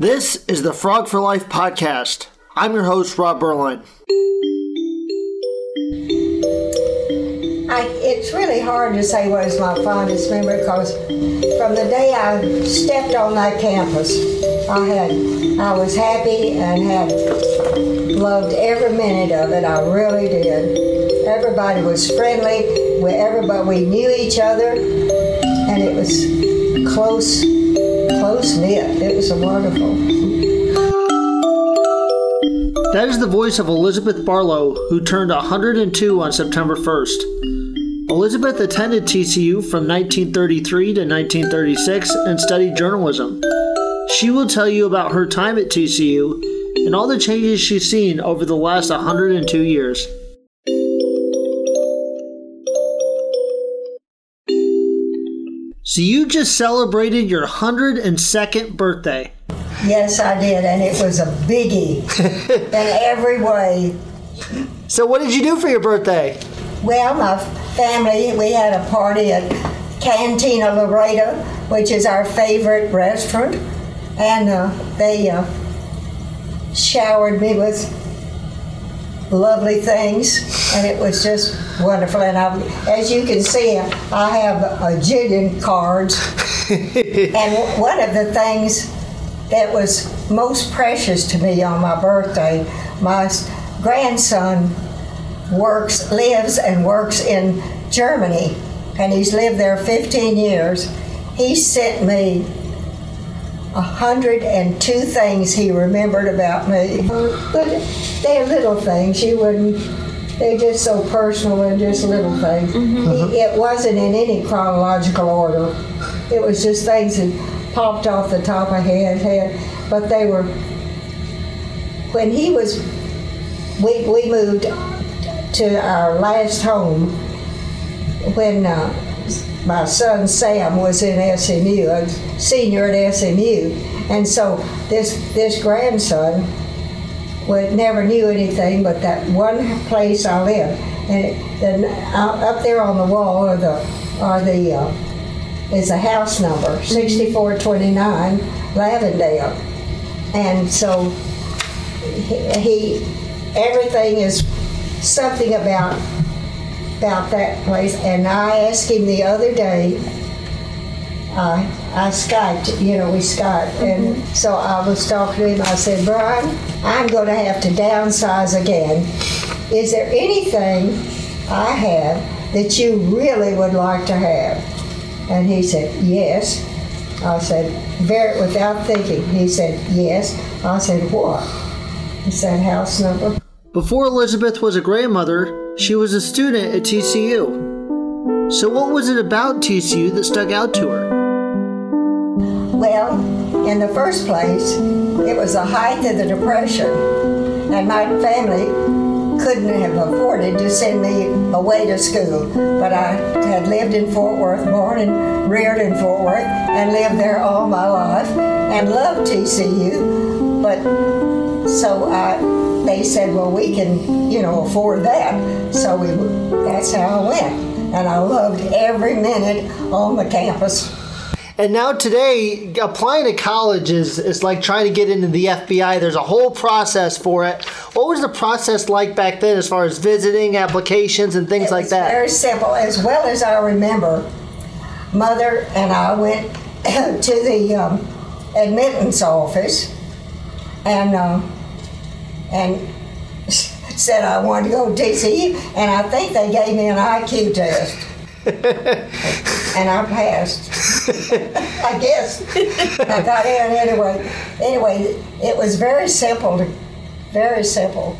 This is the Frog for Life podcast. I'm your host, Rob Berline. I, it's really hard to say what is my fondest memory because from the day I stepped on that campus, I had I was happy and had loved every minute of it. I really did. Everybody was friendly. We, everybody we knew each other, and it was close, close knit. It was wonderful. That is the voice of Elizabeth Barlow, who turned 102 on September 1st. Elizabeth attended TCU from 1933 to 1936 and studied journalism. She will tell you about her time at TCU and all the changes she's seen over the last 102 years. So you just celebrated your 102nd birthday. Yes, I did, and it was a biggie in every way. So what did you do for your birthday? Well, my family, we had a party at Cantina Laredo, which is our favorite restaurant, and uh, they uh, showered me with lovely things, and it was just wonderful. And I, as you can see, I have a jillion cards, and one of the things that was most precious to me on my birthday, my grandson works, lives and works in Germany, and he's lived there 15 years. He sent me 102 things he remembered about me. But they're little things. You wouldn't, they're just so personal and just little things. He, it wasn't in any chronological order. It was just things that popped off the top of his head. But they were, when he was, we, we moved to our last home when uh, my son Sam was in SMU, a senior at SMU, and so this this grandson would never knew anything but that one place I lived, and it, then uh, up there on the wall are the are the uh, is a house number sixty four twenty nine Lavendale, and so he, he everything is something about about that place. And I asked him the other day. Uh, I Skyped, you know, we Skyped, and so I was talking to him. I said, Brian, I'm going to have to downsize again. Is there anything I have that you really would like to have? And he said, Yes. I said, very, without thinking, he said, Yes. I said, What? He said, House number. Before Elizabeth was a grandmother, she was a student at TCU. So, what was it about TCU that stuck out to her? Well, in the first place, it was the height of the Depression, and my family couldn't have afforded to send me away to school. But I had lived in Fort Worth, born and reared in Fort Worth, and lived there all my life, and loved TCU. But so I, they said, well, we can, you know, afford that. So we, that's how I went, and I loved every minute on the campus. And now today, applying to college is, is like trying to get into the FBI. There's a whole process for it. What was the process like back then as far as visiting, applications, and things It like was that? Very simple. As well as I remember, Mother and I went to the um, admittance office and uh, and said I wanted to go to TCU, and I think they gave me an IQ test. and I passed. I guess I got in anyway. Anyway, it was very simple. To, very simple.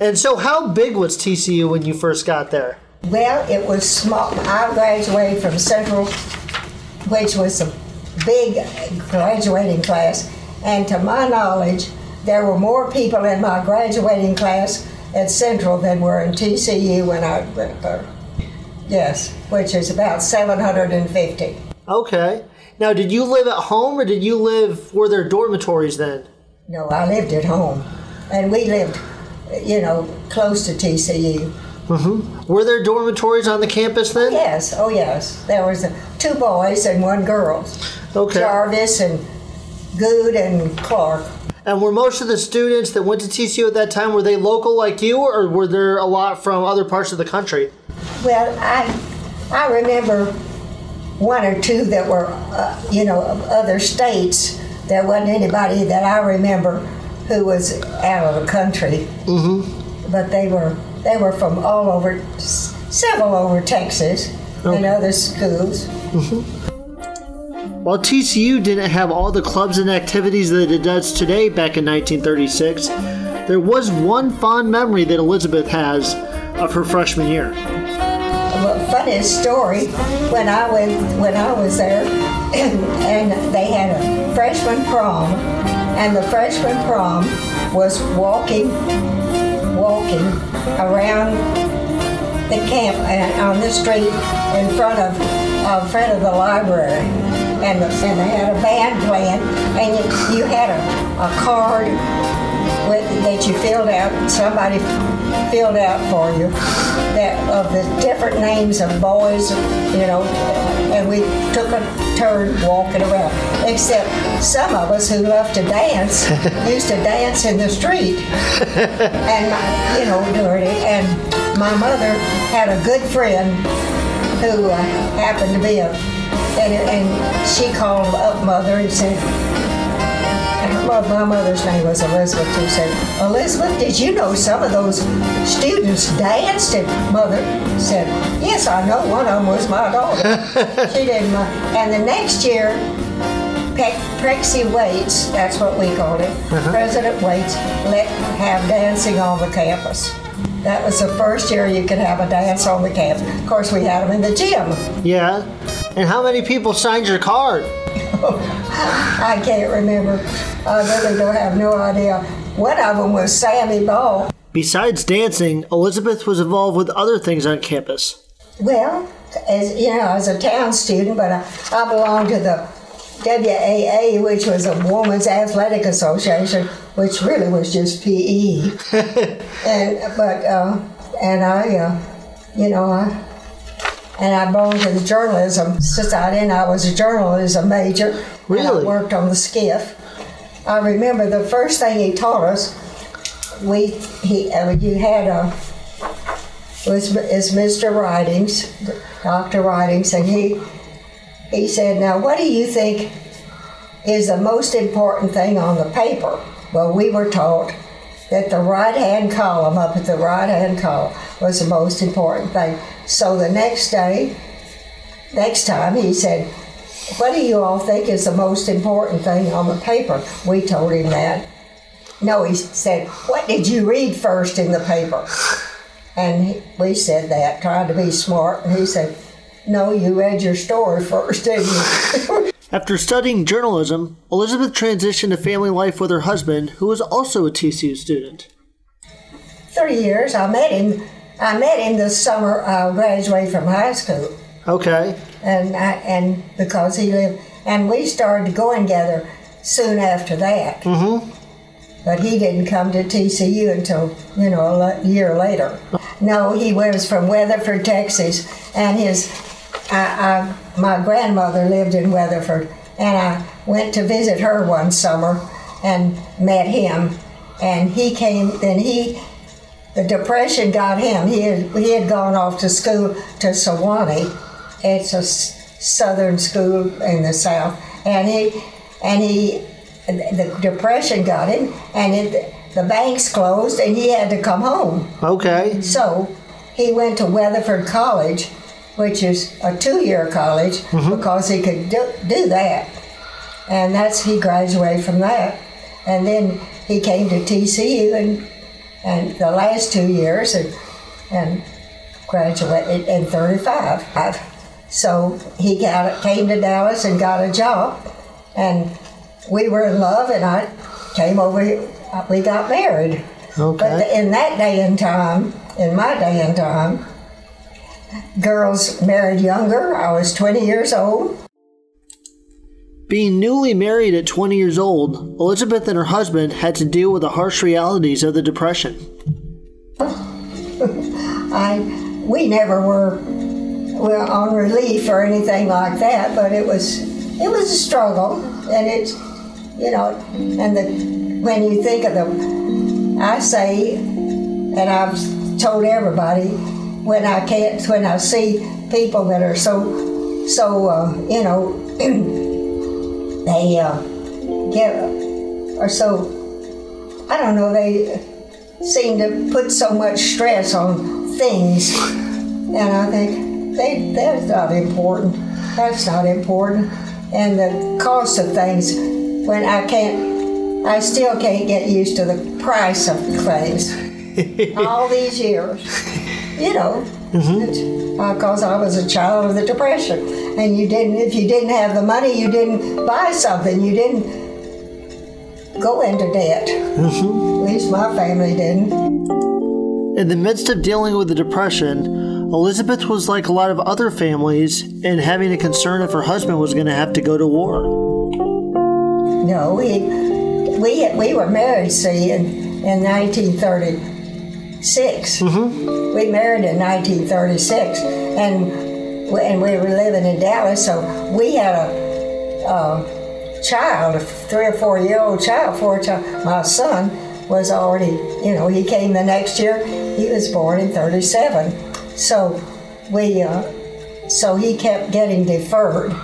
And so, how big was TCU when you first got there? Well, it was small. I graduated from Central, which was a big graduating class. And to my knowledge, there were more people in my graduating class at Central than were in TCU when I went there. Yes, which is about 750. Okay. Now, did you live at home or did you live, were there dormitories then? No, I lived at home. And we lived, you know, close to TCU. Were there dormitories on the campus then? Yes, oh yes. There was uh, two boys and one girl. Okay. Jarvis and Goode and Clark. And were most of the students that went to TCU at that time were they local like you, or were there a lot from other parts of the country? Well, I I remember one or two that were, uh, you know, other states. There wasn't anybody that I remember who was out of the country. Mm-hmm. But they were they were from all over, several over Texas and other schools. While TCU didn't have all the clubs and activities that it does today back in 1936, there was one fond memory that Elizabeth has of her freshman year. Well, funniest story when I went when I was there, and they had a freshman prom, and the freshman prom was walking, walking around the camp and on the street in front of uh, front of the library, and and they had a band playing, and you, you had a, a card with, that you filled out, somebody filled out for you, that of the different names of boys, you know, and we took a turn walking around. Except some of us who love to dance used to dance in the street, and my, you know, during it. And my mother had a good friend who uh, happened to be a, and, and she called up mother and said, well, my mother's name was Elizabeth too. Said, Elizabeth, did you know some of those students danced? And mother said, Yes, I know. One of them was my daughter. she didn't mind. And the next year, Pe- Prexy Waits, that's what we called it, uh-huh. President Waits, let have dancing on the campus. That was the first year you could have a dance on the campus. Of course, we had them in the gym. Yeah. And how many people signed your card? I can't remember. I really don't have no idea. One of them was Sammy Baugh. Besides dancing, Elizabeth was involved with other things on campus. Well, as you know, as a town student, but I, I belonged to the WAA, which was a Women's Athletic Association, which really was just PE. and but uh, and I, uh, you know, I and I belonged to the journalism society, and I was a journalism major. And Really? I worked on the skiff. I remember the first thing he taught us. We he uh, you had a was is Mr. Ridings, Dr. Ridings, and he he said, "Now, what do you think is the most important thing on the paper?" Well, we were taught that the right-hand column up at the right-hand column was the most important thing. So the next day, next time, he said, "What do you all think is the most important thing on the paper?" We told him that. No, he said, "What did you read first in the paper?" And we said that, trying to be smart. And he said, No, you read your story first, didn't you? After studying journalism, Elizabeth transitioned to family life with her husband, who was also a TCU student. Three years. I met him. I met him this summer. I graduated from high school, Okay. and I, and because he lived, and we started going together soon after that. Mm-hmm. But he didn't come to TCU until you know a year later. No, he was from Weatherford, Texas, and his I, I, my grandmother lived in Weatherford, and I went to visit her one summer and met him. And he came, then he, the depression got him. He had, he had gone off to school to Sewanee. It's a s- southern school in the south. And he, and he, the depression got him, and it, the banks closed, and he had to come home. Okay. So he went to Weatherford College, which is a two-year college, mm-hmm. because he could do, do that. And that's he graduated from that, and then he came to TCU and and the last two years and and graduated in 35. So he got came to Dallas and got a job, and we were in love, and I came over. here. We got married. But Okay. the- in that day and time, in my day and time, girls married younger. I was 20 years old. Being newly married at 20 years old, Elizabeth and her husband had to deal with the harsh realities of the Depression. I we never were well on relief or anything like that, but it was it was a struggle, and it's you know, and the when you think of the, I say, and I've told everybody when I can't when I see people that are so so uh, you know they uh, get are so I don't know they seem to put so much stress on things, and I think they that's not important. That's not important, and the cost of things when I can't, I still can't get used to the price of things. All these years, you know, mm-hmm. because I was a child of the Depression, and you didn't. If you didn't have the money, you didn't buy something. You didn't go into debt. Mm-hmm. At least my family didn't. In the midst of dealing with the Depression, Elizabeth was like a lot of other families in having a concern if her husband was going to have to go to war. No, we we we were married, see, in, in 1936. We married in 1936, and we- and we were living in Dallas, so we had a, a child, a three or four year old child. Four child. My son was already, you know, he came the next year. He was born in 37, so we, uh, so he kept getting deferred.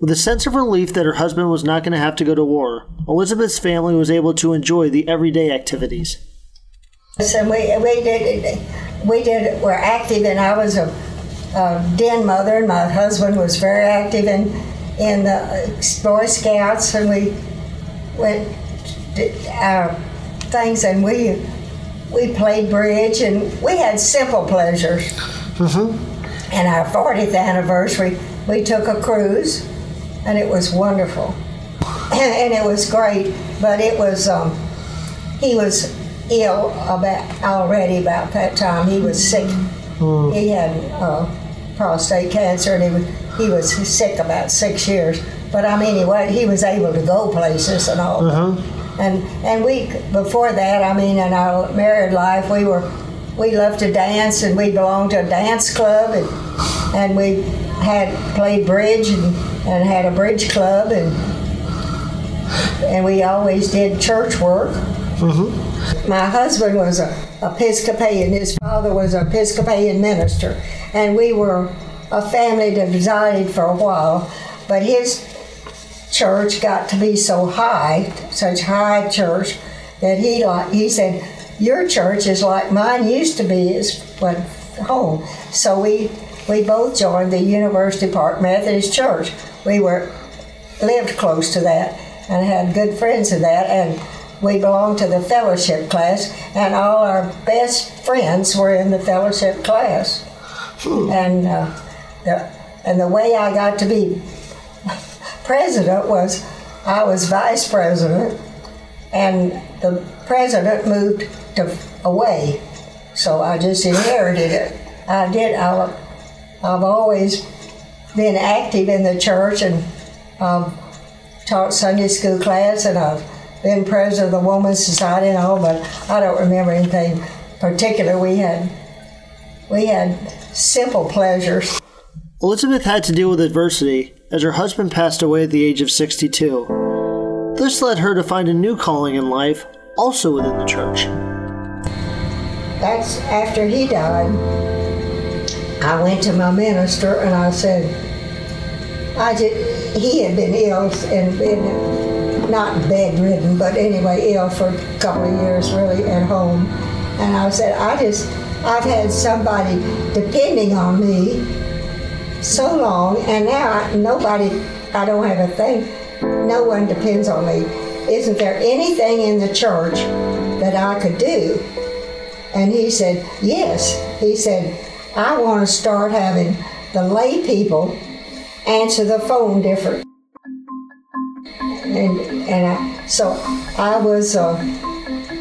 With a sense of relief that her husband was not going to have to go to war, Elizabeth's family was able to enjoy the everyday activities. And we, we did, we did, were active, and I was a, a den mother, and my husband was very active in, in the Boy Scouts, and we went did our things, and we, we played bridge, and we had simple pleasures. And our 40th anniversary, we took a cruise, and it was wonderful. and it was great, but it was, um, he was ill about already about that time. He was sick. Hmm. He had uh, prostate cancer, and he was, he was sick about six years. But I mean, he was, he was able to go places and all. Uh-huh. And and we before that, I mean, in our married life, we were we loved to dance, and we belonged to a dance club, and and we had played bridge and, and had a bridge club, and and we always did church work. Mm-hmm. My husband was a Episcopalian. His father was an Episcopalian minister, and we were a family that resided for a while. But his church got to be so high, such high church, that he like he said, "Your church is like mine used to be." Is what home. So we we both joined the University Park Methodist Church. We were lived close to that and had good friends in that and we belonged to the fellowship class and all our best friends were in the fellowship class. And uh, the, and the way I got to be president was I was vice president and the president moved to away. So I just inherited it. I did I, I've always been active in the church and um, taught Sunday school class, and I've been president of the Women's Society and all, but I don't remember anything particular. We had we had simple pleasures. Elizabeth had to deal with adversity as her husband passed away at the age of 62. This led her to find a new calling in life, also within the church. That's after he died. I went to my minister and I said, I just, he had been ill and been not bedridden, but anyway, ill for a couple of years, really, at home. And I said, I just, I've had somebody depending on me so long, and now I, nobody, I don't have a thing, no one depends on me. Isn't there anything in the church that I could do? And he said, Yes. He said, I want to start having the lay people answer the phone different. And, and I, so I was, uh,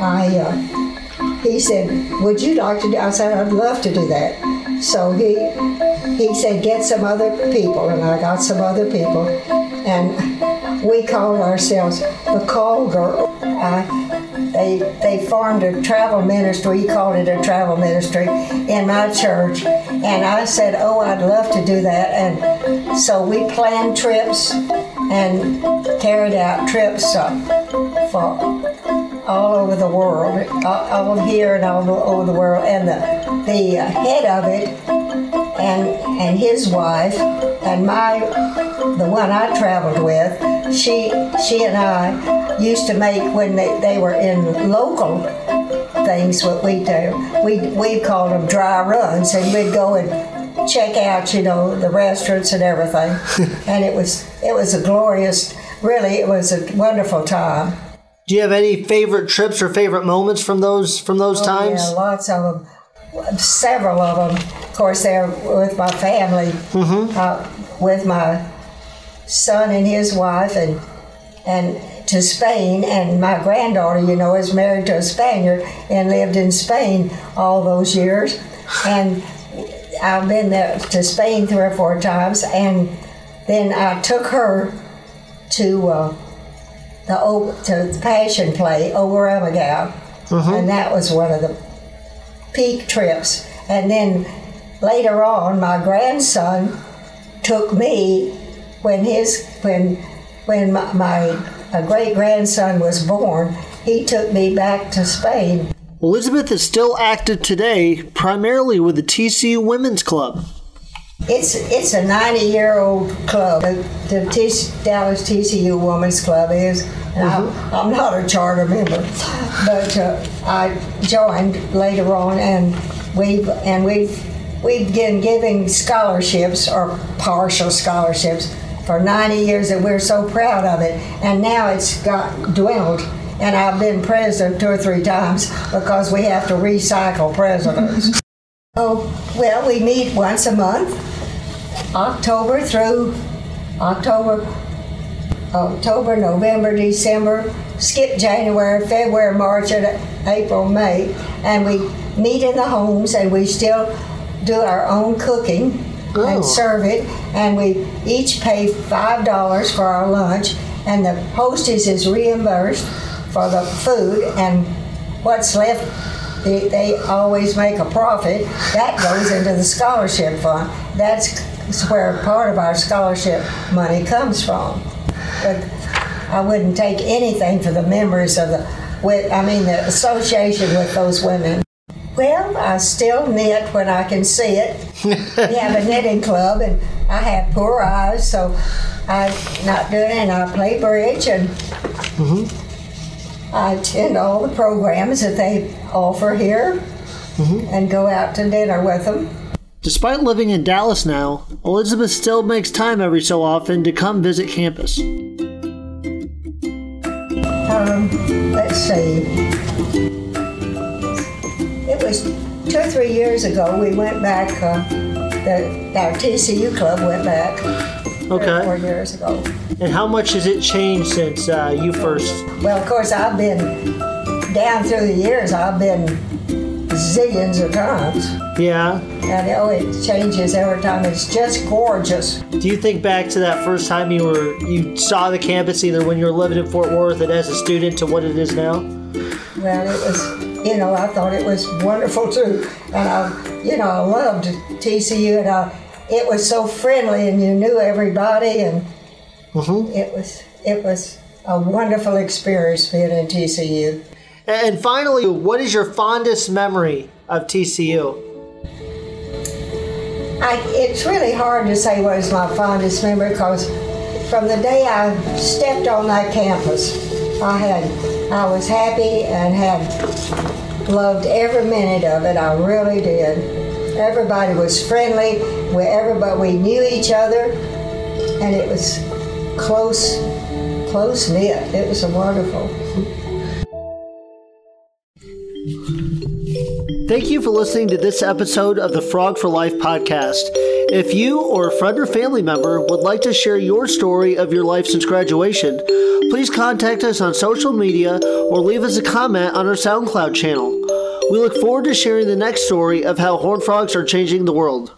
I, uh, he said, Would you like to do I said, I'd love to do that. So he, he said, Get some other people. And I got some other people. And we called ourselves the Call Girl. I, they they formed a travel ministry. He called it a travel ministry in my church, and I said, "Oh, I'd love to do that." And so we planned trips and carried out trips uh, for all over the world, all, all here and all over the world. And the, the head of it and, and his wife and my, the one I traveled with, she, she and I used to make when they, they were in local things what we do. We we called them dry runs, and we'd go and check out, you know, the restaurants and everything. and it was it was a glorious, really, it was a wonderful time. Do you have any favorite trips or favorite moments from those from those oh, times? Yeah, lots of them. Several of them. Of course, they're with my family, mm-hmm. uh, with my son and his wife, and and to Spain, and my granddaughter, you know, is married to a Spaniard and lived in Spain all those years. And I've been there to Spain three or four times, and then I took her to uh, the to the Passion Play Oberammergau, mm-hmm. and that was one of the peak trips. And then later on, my grandson took me when his when when my, my a great grandson was born, he took me back to Spain. Elizabeth is still active today, primarily with the TCU Women's Club. It's it's a 90 year old club. The, the T, Dallas TCU Women's Club is. Mm-hmm. I'm, I'm, not a charter member, but uh, I joined later on, and we've and we've we've been giving scholarships or partial scholarships for 90 years and we're so proud of it. And now it's got dwindled. And I've been president two or three times because we have to recycle presidents. oh, well, we meet once a month, October through October, October, November, December, skip January, February, March, and April, May, and we meet in the homes and we still do our own cooking oh. and serve it. And we each pay five dollars for our lunch, and the hostess is reimbursed for the food and what's left. They, they always make a profit. That goes into the scholarship fund. That's where part of our scholarship money comes from. But I wouldn't take anything for the members of the, with, I mean, the association with those women. Well, I still knit when I can see it. we have a knitting club, and I have poor eyes, so I'm not doing it. And I play bridge, and mm-hmm. I attend all the programs that they offer here, mm-hmm. and go out to dinner with them. Despite living in Dallas now, Elizabeth still makes time every so often to come visit campus. Um, let's see it was two or three years ago. We went back. Uh, the, our TCU club went back. Okay. Four years ago. And how much has it changed since uh, you first? Well, of course, I've been down through the years. I've been zillions of times. Yeah. And oh, it changes every time. It's just gorgeous. Do you think back to that first time you were you saw the campus, either when you were living in Fort Worth and as a student, to what it is now? Well, it was you know, I thought it was wonderful too. And I, you know, I loved TCU, and I, it was so friendly, and you knew everybody, and mm-hmm. it was it was a wonderful experience being in TCU. And finally, what is your fondest memory of TCU? I, it's really hard to say what is my fondest memory because from the day I stepped on that campus, I had I was happy and had loved every minute of it. I really did. Everybody was friendly. We everybody we knew each other, and it was close, close knit. It was a wonderful. Thank you for listening to this episode of the Frog for Life podcast. If you or a friend or family member would like to share your story of your life since graduation, please contact us on social media or leave us a comment on our SoundCloud channel. We look forward to sharing the next story of how horned frogs are changing the world.